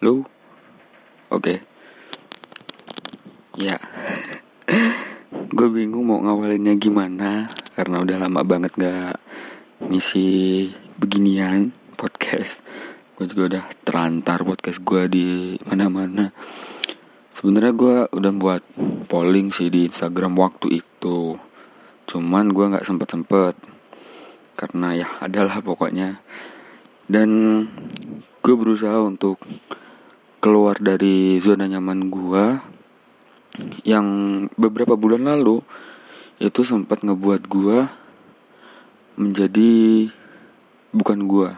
Lu? Oke. Ya. gue bingung mau ngawalinnya gimana karena udah lama banget gak ngisi beginian podcast. Gue juga udah terlantar podcast gue di mana-mana. Sebenarnya gue udah buat polling sih di Instagram waktu itu. Cuman gue nggak sempet sempet karena ya adalah pokoknya. Dan gue berusaha untuk keluar dari zona nyaman gue yang beberapa bulan lalu itu sempat ngebuat gue menjadi bukan gue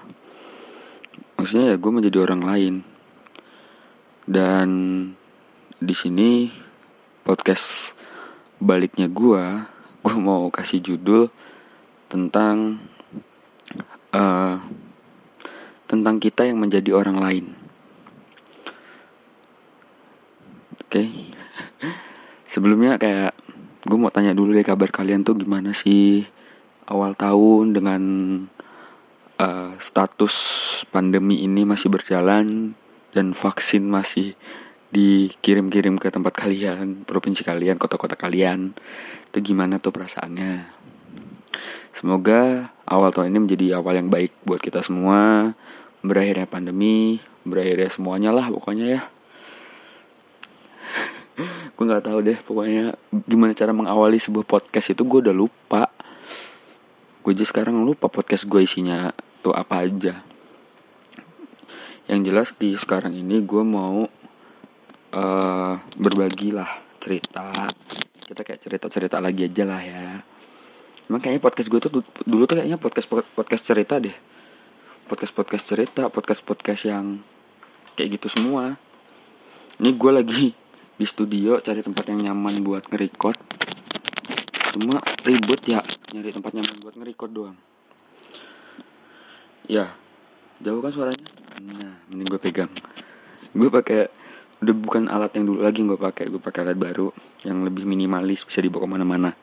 maksudnya ya gue menjadi orang lain. Dan di sini podcast baliknya gue gue mau kasih judul tentang uh, tentang kita yang menjadi orang lain Oke. Okay. Sebelumnya kayak gue mau tanya dulu deh kabar kalian tuh gimana sih awal tahun dengan uh, status pandemi ini masih berjalan dan vaksin masih dikirim-kirim ke tempat kalian, provinsi kalian, kota-kota kalian. Itu gimana tuh perasaannya? Semoga awal tahun ini menjadi awal yang baik buat kita semua. Berakhirnya pandemi, berakhirnya semuanya lah pokoknya ya gue nggak tahu deh pokoknya gimana cara mengawali sebuah podcast itu gue udah lupa. Gue aja sekarang lupa podcast gue isinya tuh apa aja. Yang jelas di sekarang ini gue mau uh, berbagi lah cerita. Kita kayak cerita cerita lagi aja lah ya. Emang kayaknya podcast gue tuh dulu tuh kayaknya podcast podcast cerita deh. Podcast podcast cerita podcast podcast yang kayak gitu semua. Ini gue lagi di studio cari tempat yang nyaman buat nge-record. Cuma ribut ya nyari tempat nyaman buat nge-record doang. Ya jauh kan suaranya? Nah ini gue pegang. Gue pakai udah bukan alat yang dulu lagi gue pakai gue pakai alat baru yang lebih minimalis bisa dibawa ke mana-mana.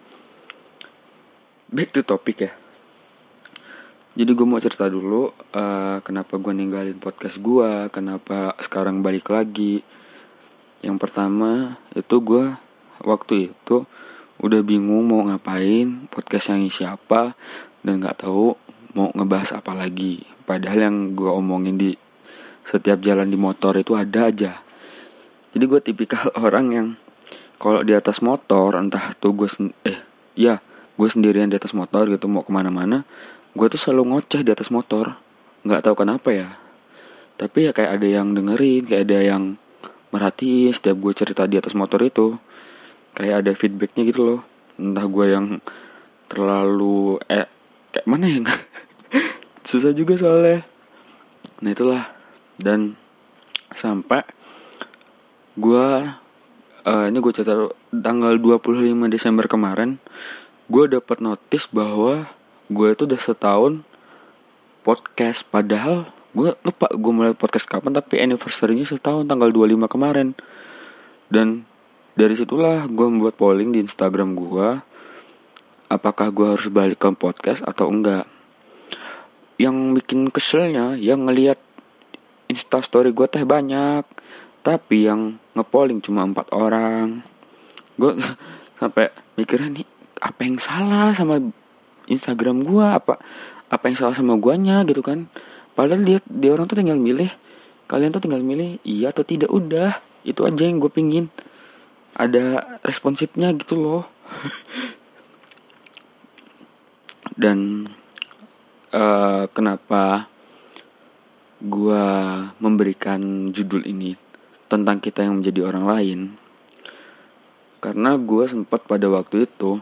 Back to topic ya. Jadi gue mau cerita dulu uh, kenapa gue ninggalin podcast gue kenapa sekarang balik lagi yang pertama itu gue waktu itu udah bingung mau ngapain podcast yang siapa dan nggak tahu mau ngebahas apa lagi. Padahal yang gue omongin di setiap jalan di motor itu ada aja. Jadi gue tipikal orang yang kalau di atas motor entah tuh gue eh ya gue sendirian di atas motor gitu mau ke mana-mana gue tuh selalu ngoceh di atas motor. Nggak tahu kenapa ya. Tapi ya kayak ada yang dengerin kayak ada yang merhatiin setiap gue cerita di atas motor itu. Kayak ada feedbacknya gitu loh. Entah gue yang terlalu eh kayak mana ya? Susah juga soalnya. Nah itulah. Dan sampai gue uh, ini gue cerita tanggal 25 Desember kemarin gue dapat notis bahwa gue itu udah setahun podcast. Padahal gue lupa gue mulai podcast kapan tapi anniversary-nya setahun tanggal 25 kemarin. Dan dari situlah gue membuat polling di Instagram gue apakah gue harus balik ke podcast atau enggak. Yang bikin keselnya yang ngelihat instastory gue teh banyak tapi yang ngepolling cuma empat orang. Gue sampai mikirnya nih apa yang salah sama Instagram gue apa apa yang salah sama guanya? Gitu kan padahal dia dia orang tuh tinggal milih. Kalian tuh tinggal milih iya atau tidak. Udah itu aja yang gue pingin. Ada responsifnya gitu loh. Dan uh, kenapa gue memberikan judul ini tentang kita yang menjadi orang lain? Karena gue sempat pada waktu itu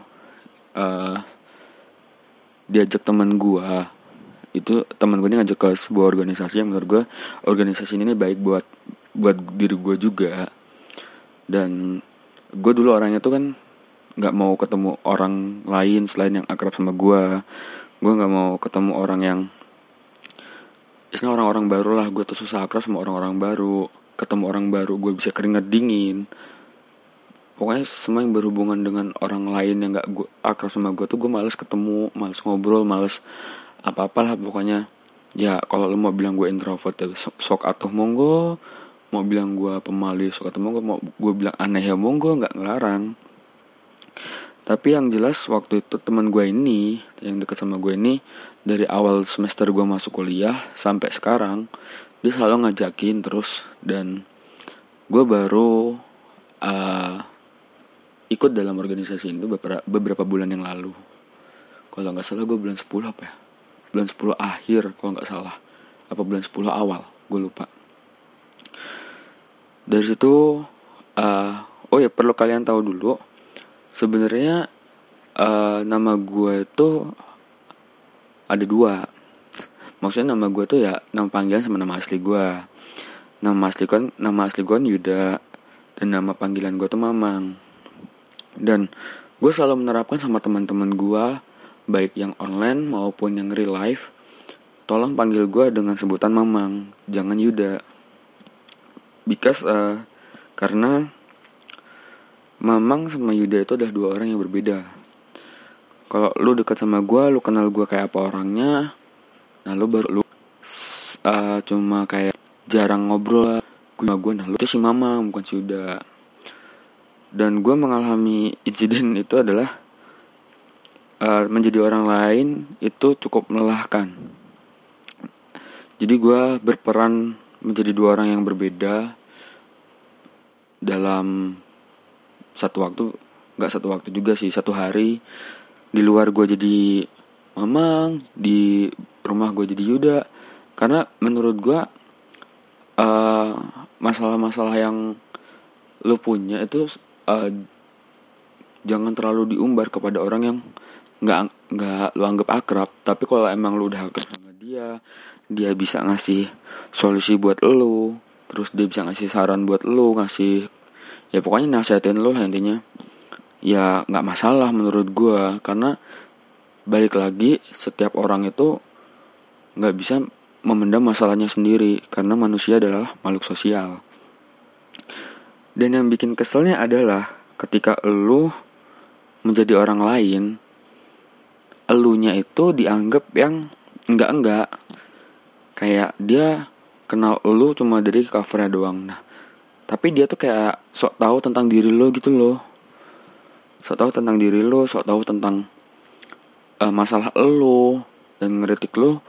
uh, diajak teman gue itu teman gue ini ngajak ke sebuah organisasi yang menurut gue organisasi ini baik buat buat diri gue juga. Dan gue dulu orangnya tuh kan nggak mau ketemu orang lain selain yang akrab sama gue gue nggak mau ketemu orang yang istilah orang-orang baru lah. Gue tuh susah akrab sama orang-orang baru. Ketemu orang baru gue bisa keringat dingin. Pokoknya semua yang berhubungan dengan orang lain yang nggak gue akrab sama gue tuh gue males ketemu males ngobrol males apa apalah pokoknya. Ya kalau lo mau bilang gue introvert ya sok atau monggo. Mau bilang gue pemalu suka ketemu gue mau gue bilang aneh ya monggo nggak ngelarang. Tapi yang jelas waktu itu teman gue ini yang dekat sama gue ini dari awal semester gue masuk kuliah sampai sekarang dia selalu ngajakin terus. Dan gue baru uh, ikut dalam organisasi itu beberapa, beberapa bulan yang lalu. Kalau nggak salah gue bulan 10 apa ya bulan 10 akhir kalau nggak salah. Apa bulan 10 awal gue lupa. Dari situ uh, oh ya perlu kalian tahu dulu sebenarnya uh, nama gue itu ada dua. Maksudnya nama gue tuh ya nama panggilan sama nama asli gue nama asli kan nama asli gue kan Yuda dan nama panggilan gue tuh Mamang. Dan gue selalu menerapkan sama teman-teman gue baik yang online maupun yang real life tolong panggil gue dengan sebutan Mamang jangan Yuda. Because uh, karena Mamang sama Yuda itu adalah dua orang yang berbeda. Kalau lu dekat sama gue lu kenal gue kayak apa orangnya nah lu baru lu uh, cuma kayak jarang ngobrol gue gue nah lu itu si Mamang bukan si Yuda. Dan gue mengalami insiden itu adalah uh, menjadi orang lain itu cukup melelahkan. Jadi gue berperan menjadi dua orang yang berbeda dalam satu waktu nggak satu waktu juga sih satu hari. Di luar gue jadi mamang di rumah gue jadi yuda. Karena menurut gue uh, masalah-masalah yang lo punya itu uh, jangan terlalu diumbar kepada orang yang nggak nggak lo anggap akrab tapi kalau emang lo udah akrab sama dia dia bisa ngasih solusi buat lo terus dia bisa ngasih saran buat lo ngasih ya pokoknya nasihatin lo lah intinya. Ya nggak masalah menurut gue karena balik lagi setiap orang itu nggak bisa memendam masalahnya sendiri karena manusia adalah makhluk sosial. Dan yang bikin keselnya adalah ketika lo menjadi orang lain elunya itu dianggap yang enggak-enggak. Kayak dia kenal lu cuma dari covernya doang nah. Tapi dia tuh kayak sok tahu tentang diri lo gitu loh. Sok tahu tentang diri lo sok tahu tentang uh, masalah lo dan ngeritik lo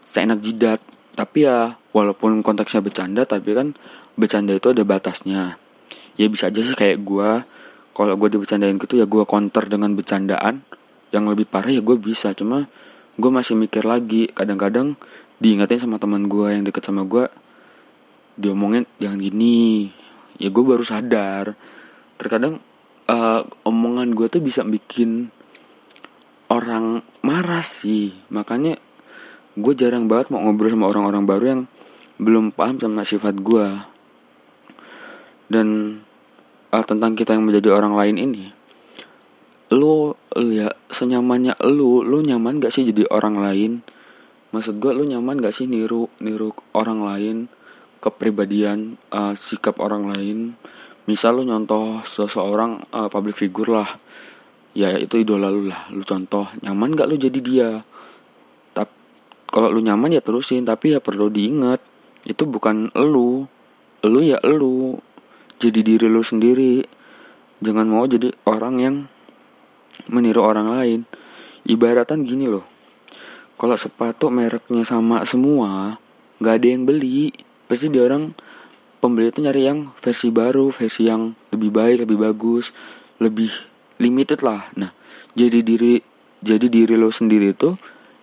seenak jidat. Tapi ya walaupun konteksnya bercanda tapi kan bercanda itu ada batasnya. Ya bisa aja sih kayak gue kalau gue dibercandain gitu ya gue counter dengan bercandaan yang lebih parah ya gue bisa cuma gue masih mikir lagi. Kadang-kadang diingatin sama teman gue yang deket sama gue diomongin jangan gini. Ya gue baru sadar. Terkadang uh, omongan gue tuh bisa bikin orang marah sih. Makanya gue jarang banget mau ngobrol sama orang-orang baru yang belum paham sama sifat gue. Dan uh, tentang kita yang menjadi orang lain ini lu ya senyamannya lu lu nyaman gak sih jadi orang lain? Maksud gue lu nyaman gak sih niru niru orang lain kepribadian uh, sikap orang lain? Misal lu nyontoh seseorang uh, public figure lah ya itu idola lu lah lu contoh. Nyaman gak lu jadi dia? Tapi kalau lu nyaman ya terusin tapi ya perlu diingat itu bukan lu. Lu ya lu jadi diri lu sendiri. Jangan mau jadi orang yang meniru orang lain. Ibaratan gini loh. Kalau sepatu mereknya sama semua nggak ada yang beli. Pasti dia orang pembeli itu nyari yang versi baru versi yang lebih baik lebih bagus lebih limited lah. Nah jadi diri jadi diri lo sendiri itu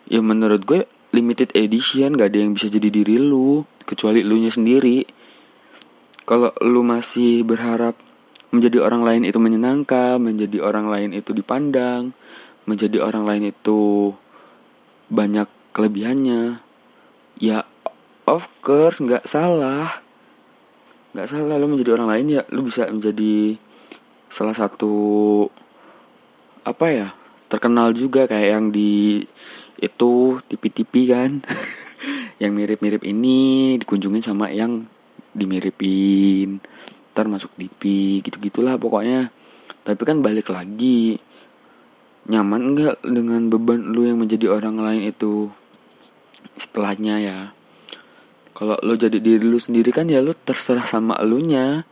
ya menurut gue limited edition gak ada yang bisa jadi diri lu kecuali lu nya sendiri. Kalau lu masih berharap menjadi orang lain itu menyenangkan menjadi orang lain itu dipandang menjadi orang lain itu banyak kelebihannya. Ya of course nggak salah. Nggak salah lo menjadi orang lain ya lo bisa menjadi salah satu apa ya terkenal juga kayak yang di itu TV-TV kan. Yang mirip-mirip ini dikunjungin sama yang dimiripin ntar masuk TV gitu gitulah pokoknya. Tapi kan balik lagi nyaman nggak dengan beban lu yang menjadi orang lain itu setelahnya ya? Kalau lo jadi diri lu sendiri kan ya lo terserah sama elunya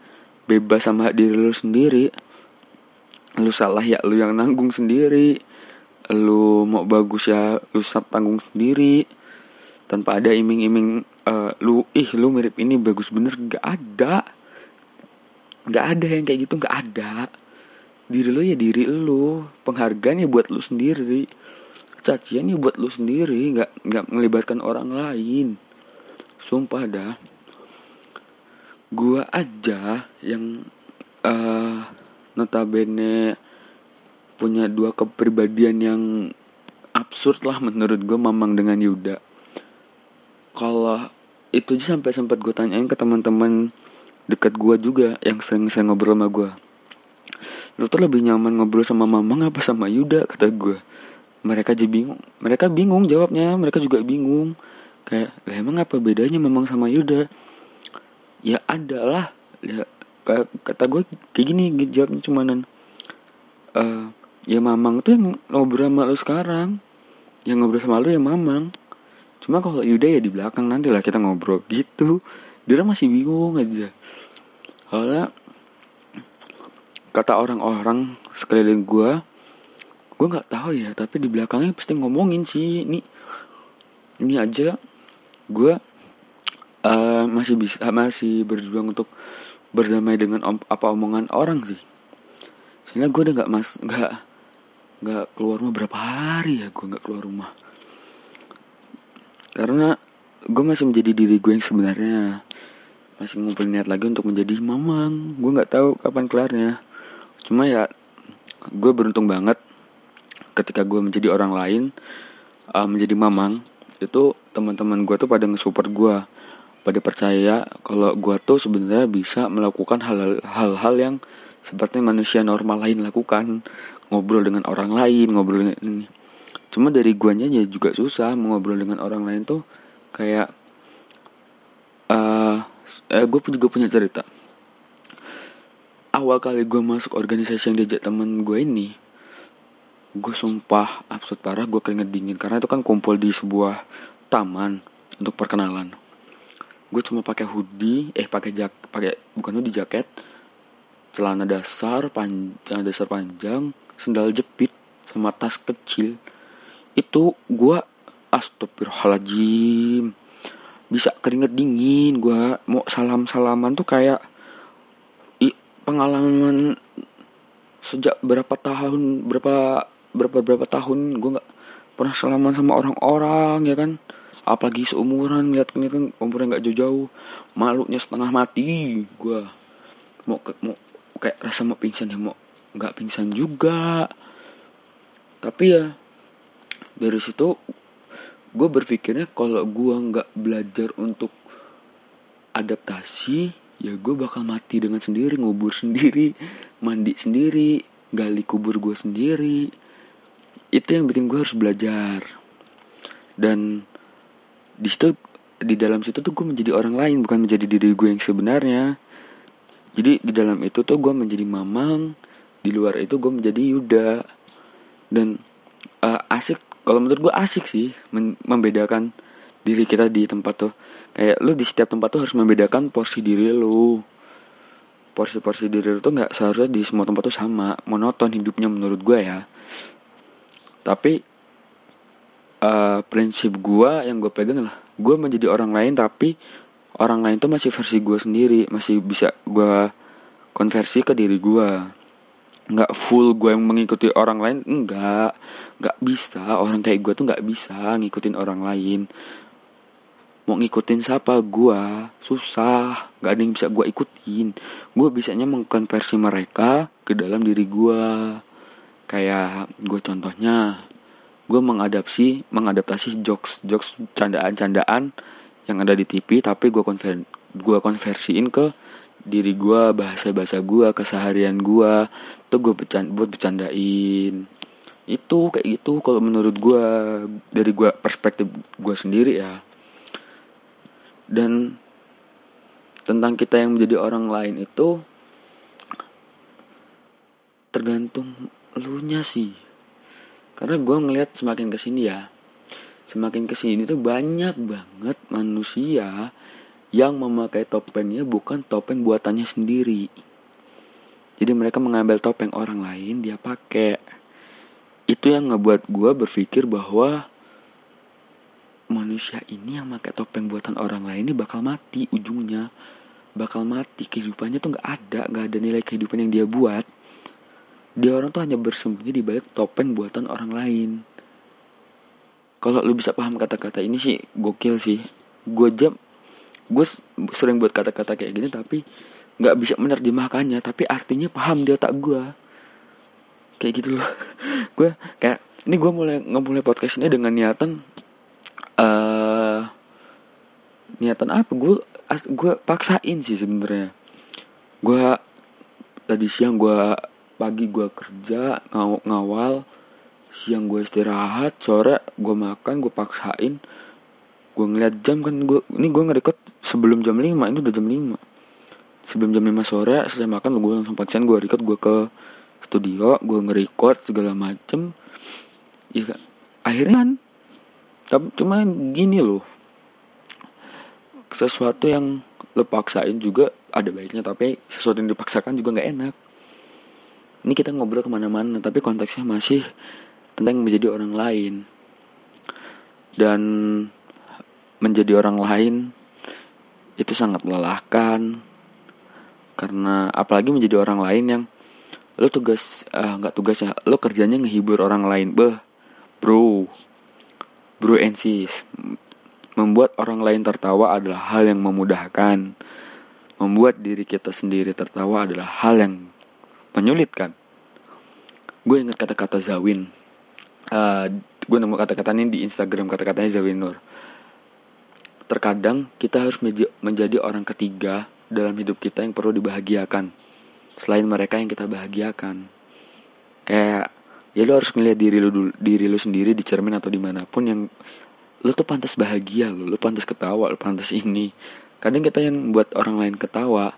bebas sama diri lu sendiri. Lu salah ya lu yang nanggung sendiri. Lu mau bagus ya lu tanggung sendiri. Tanpa ada iming-iming uh, lu ih lu mirip ini bagus bener. Gak ada gak ada yang kayak gitu gak ada. Diri lu ya diri lu. Penghargaan ya buat lu sendiri. Cacian ya buat lu sendiri. Nggak nggak melibatkan orang lain. Sumpah dah. Gua aja yang uh, notabene punya dua kepribadian yang absurd lah menurut gue Mamang dengan Yuda. Kalau itu aja sampai sempat gue tanyain ke teman-teman dekat gue juga yang sering-sering ngobrol sama gue lu tuh lebih nyaman ngobrol sama Mamang apa sama Yuda kata gue mereka aja bingung. Mereka bingung jawabnya. Mereka juga bingung. Kayak lah emang apa bedanya Mamang sama Yuda? Ya ada lah ya kata gue kayak gini jawabnya cumanan. Uh, ya mamang tuh yang ngobrol sama lu sekarang. Yang ngobrol sama lu ya mamang. Cuma kalau Yuda ya di belakang nanti lah kita ngobrol gitu dia masih bingung aja. Soalnya kata orang-orang sekeliling gue gue nggak tahu ya tapi di belakangnya pasti ngomongin sih ini ini aja gue uh, masih bisa masih berjuang untuk berdamai dengan om, apa omongan orang sih. Soalnya gue udah nggak mas nggak nggak keluar rumah berapa hari ya gue nggak keluar rumah. Karena gue masih menjadi diri gue yang sebenarnya masih ngumpulin niat lagi untuk menjadi mamang. Gue nggak tahu kapan kelarnya. Cuma ya gue beruntung banget ketika gue menjadi orang lain uh, menjadi mamang itu teman-teman gue tuh pada nge-support gue pada percaya kalau gue tuh sebenarnya bisa melakukan hal-hal yang seperti manusia normal lain lakukan. Ngobrol dengan orang lain ngobrol dengan ini. Cuma dari guanya ya juga susah mengobrol dengan orang lain tuh kayak uh, eh, gue juga punya cerita. Awal kali gue masuk organisasi yang diajak temen gue ini gue sumpah absurd parah gue keringet dingin. Karena itu kan kumpul di sebuah taman untuk perkenalan. Gue cuma pakai hoodie eh pakai jak pakai bukan hoodie jaket. Celana dasar panjang dasar panjang sendal jepit sama tas kecil. Itu gue astagfirullahaladzim. Bisa keringet dingin gue mau salam salaman tuh kayak i, pengalaman sejak berapa tahun berapa berapa berapa tahun gue nggak pernah salaman sama orang-orang ya kan? Apalagi seumuran ngeliat ini kan umurnya nggak jauh-jauh. Malunya setengah mati gue mau mau kayak rasa mau pingsan ya mau nggak pingsan juga. Tapi ya dari situ gue berpikirnya kalau gue nggak belajar untuk adaptasi ya gue bakal mati dengan sendiri ngubur sendiri mandi sendiri gali kubur gue sendiri. Itu yang bikin gue harus belajar. Dan di situ di dalam situ tuh gue menjadi orang lain bukan menjadi diri gue yang sebenarnya. Jadi di dalam itu tuh gue menjadi mamang di luar itu gue menjadi Yuda. Dan uh, asik kalau menurut gue asik sih membedakan diri kita di tempat tuh. Kayak lu di setiap tempat tuh harus membedakan porsi diri lu. Porsi-porsi diri lu tuh nggak seharusnya di semua tempat tuh sama. Monoton hidupnya menurut gue ya. Tapi uh, prinsip gue yang gue pegang lah. Gue menjadi orang lain tapi orang lain tuh masih versi gue sendiri. Masih bisa gue konversi ke diri gue nggak full gue yang mengikuti orang lain enggak nggak bisa. Orang kayak gue tuh nggak bisa ngikutin orang lain. Mau ngikutin siapa? Gue susah. Nggak ada yang bisa gue ikutin. Gue bisanya mengkonversi mereka ke dalam diri gue kayak gue contohnya gue mengadaptasi mengadaptasi jokes jokes candaan candaan yang ada di TV tapi gue konver gue konversiin ke diri gue bahasa bahasa gue keseharian gue tuh gue buat bercandain. Itu kayak gitu kalau menurut gue dari gue perspektif gue sendiri ya. Dan tentang kita yang menjadi orang lain itu tergantung lu nya sih. Karena gue ngeliat semakin ke sini ya semakin ke sini tuh banyak banget manusia yang memakai topengnya bukan topeng buatannya sendiri. Jadi mereka mengambil topeng orang lain dia pakai. Itu yang ngebuat gue berpikir bahwa manusia ini yang pakai topeng buatan orang lain ini bakal mati ujungnya bakal mati kehidupannya tuh nggak ada nggak ada nilai kehidupan yang dia buat dia orang tuh hanya bersembunyi di balik topeng buatan orang lain kalau lu bisa paham kata-kata ini sih gokil sih gue jam gue sering buat kata-kata kayak gini tapi nggak bisa menerjemahkannya tapi artinya paham di otak gue kayak gitu loh. Gue kayak ini gue mulai ngemulai podcast ini dengan niatan uh, niatan apa? Gue gue paksain sih sebenarnya. Gue tadi siang gue pagi gue kerja ngaw ngawal siang gue istirahat sore gue makan gue paksain gue ngeliat jam kan gue ini gue ngerekod sebelum jam 5 ini udah jam 5 sebelum jam 5 sore selesai makan gue langsung paksain gue record gue ke studio gue ngerekod segala macem. Ya akhirnya kan tapi cuma gini loh. Sesuatu yang lo paksain juga ada baiknya tapi sesuatu yang dipaksakan juga nggak enak. Ini kita ngobrol ke mana-mana tapi konteksnya masih tentang menjadi orang lain. Dan menjadi orang lain itu sangat melelahkan karena apalagi menjadi orang lain yang lo tugas nggak uh, tugas ya lo kerjanya ngehibur orang lain beh bro Bro and sis, membuat orang lain tertawa adalah hal yang memudahkan. Membuat diri kita sendiri tertawa adalah hal yang menyulitkan. Gue ingat kata-kata Zawin. Uh, gue nemu kata-kata ini di Instagram kata-katanya Zawin Nur. Terkadang kita harus menjadi orang ketiga dalam hidup kita yang perlu dibahagiakan. Selain mereka yang kita bahagiakan. Kayak ya lo harus ngeliat diri dulu diri lo sendiri di cermin atau di mana pun yang lo tuh pantas bahagia lo lo pantas ketawa lo pantas ini kadang kita yang buat orang lain ketawa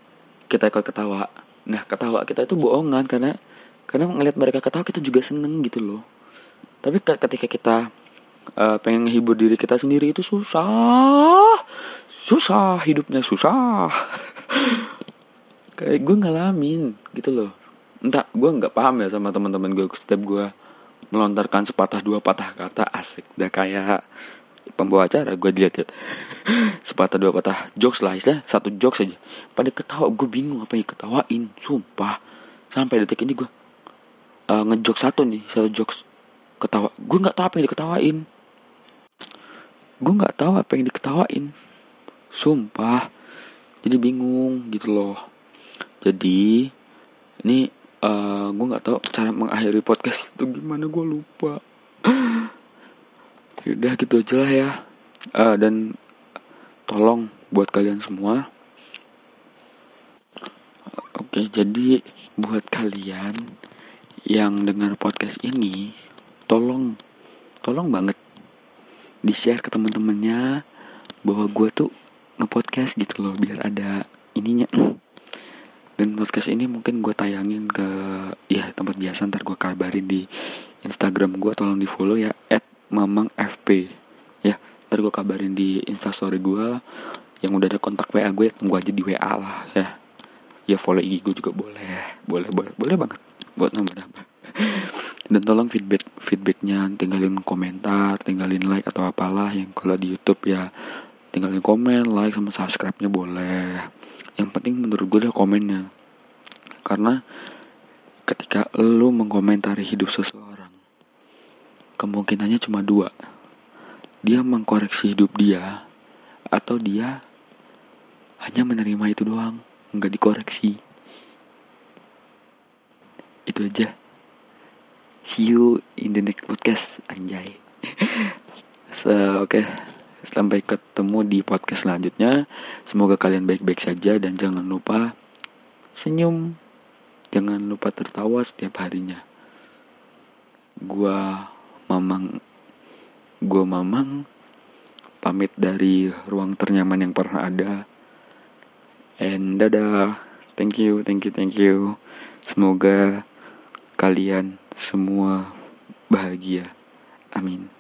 kita ikut ketawa nah ketawa kita itu bohongan karena karena ngeliat mereka ketawa kita juga seneng gitu loh tapi ketika kita uh, pengen ngehibur diri kita sendiri itu susah. Susah hidupnya susah. Kayak gue ngalamin gitu loh. Entah gue nggak paham ya sama teman-teman gue setiap gue melontarkan sepatah dua patah kata asik. Udah kayak pembawa acara gue dilihat ya sepatah dua patah jokes lah istilah satu jokes aja. Pada ketawa gue bingung apa yang ketawain sumpah. Sampai detik ini gue uh, ngejok satu nih satu jokes ketawa. Gue nggak tahu apa yang diketawain gue nggak tahu apa yang diketawain. Sumpah. Jadi bingung gitu loh. Jadi ini uh, gue nggak tahu cara mengakhiri podcast itu gimana. Gue lupa. Udah gitu aja lah ya. Uh, dan tolong buat kalian semua. Oke jadi buat kalian yang dengar podcast ini tolong tolong banget di share ke teman-temannya bahwa gue tuh ngepodcast gitu loh biar ada ininya. Dan podcast ini mungkin gue tayangin ke ya tempat biasa ntar gue kabarin di Instagram gue tolong di follow ya at mamang fp ya ntar gue kabarin di instastory gue yang udah ada kontak wa gue tunggu aja di wa lah ya. Ya follow ig gue juga boleh boleh boleh boleh banget buat nambah nambah dan tolong feedback feedbacknya tinggalin komentar tinggalin like atau apalah yang kalau di YouTube ya. Tinggalin komen like sama subscribe nya boleh. Yang penting menurut gue adalah komennya. Karena ketika lo mengkomentari hidup seseorang kemungkinannya cuma dua. Dia mengkoreksi hidup dia atau dia hanya menerima itu doang. Nggak dikoreksi. Itu aja see you in the next podcast anjay so, oke okay. Sampai ketemu di podcast selanjutnya. Semoga kalian baik-baik saja dan jangan lupa senyum. Jangan lupa tertawa setiap harinya. Gua Mamang Gua Mamang pamit dari ruang ternyaman yang pernah ada. And dadah. Thank you, thank you, thank you. Semoga kalian semua bahagia. Amin.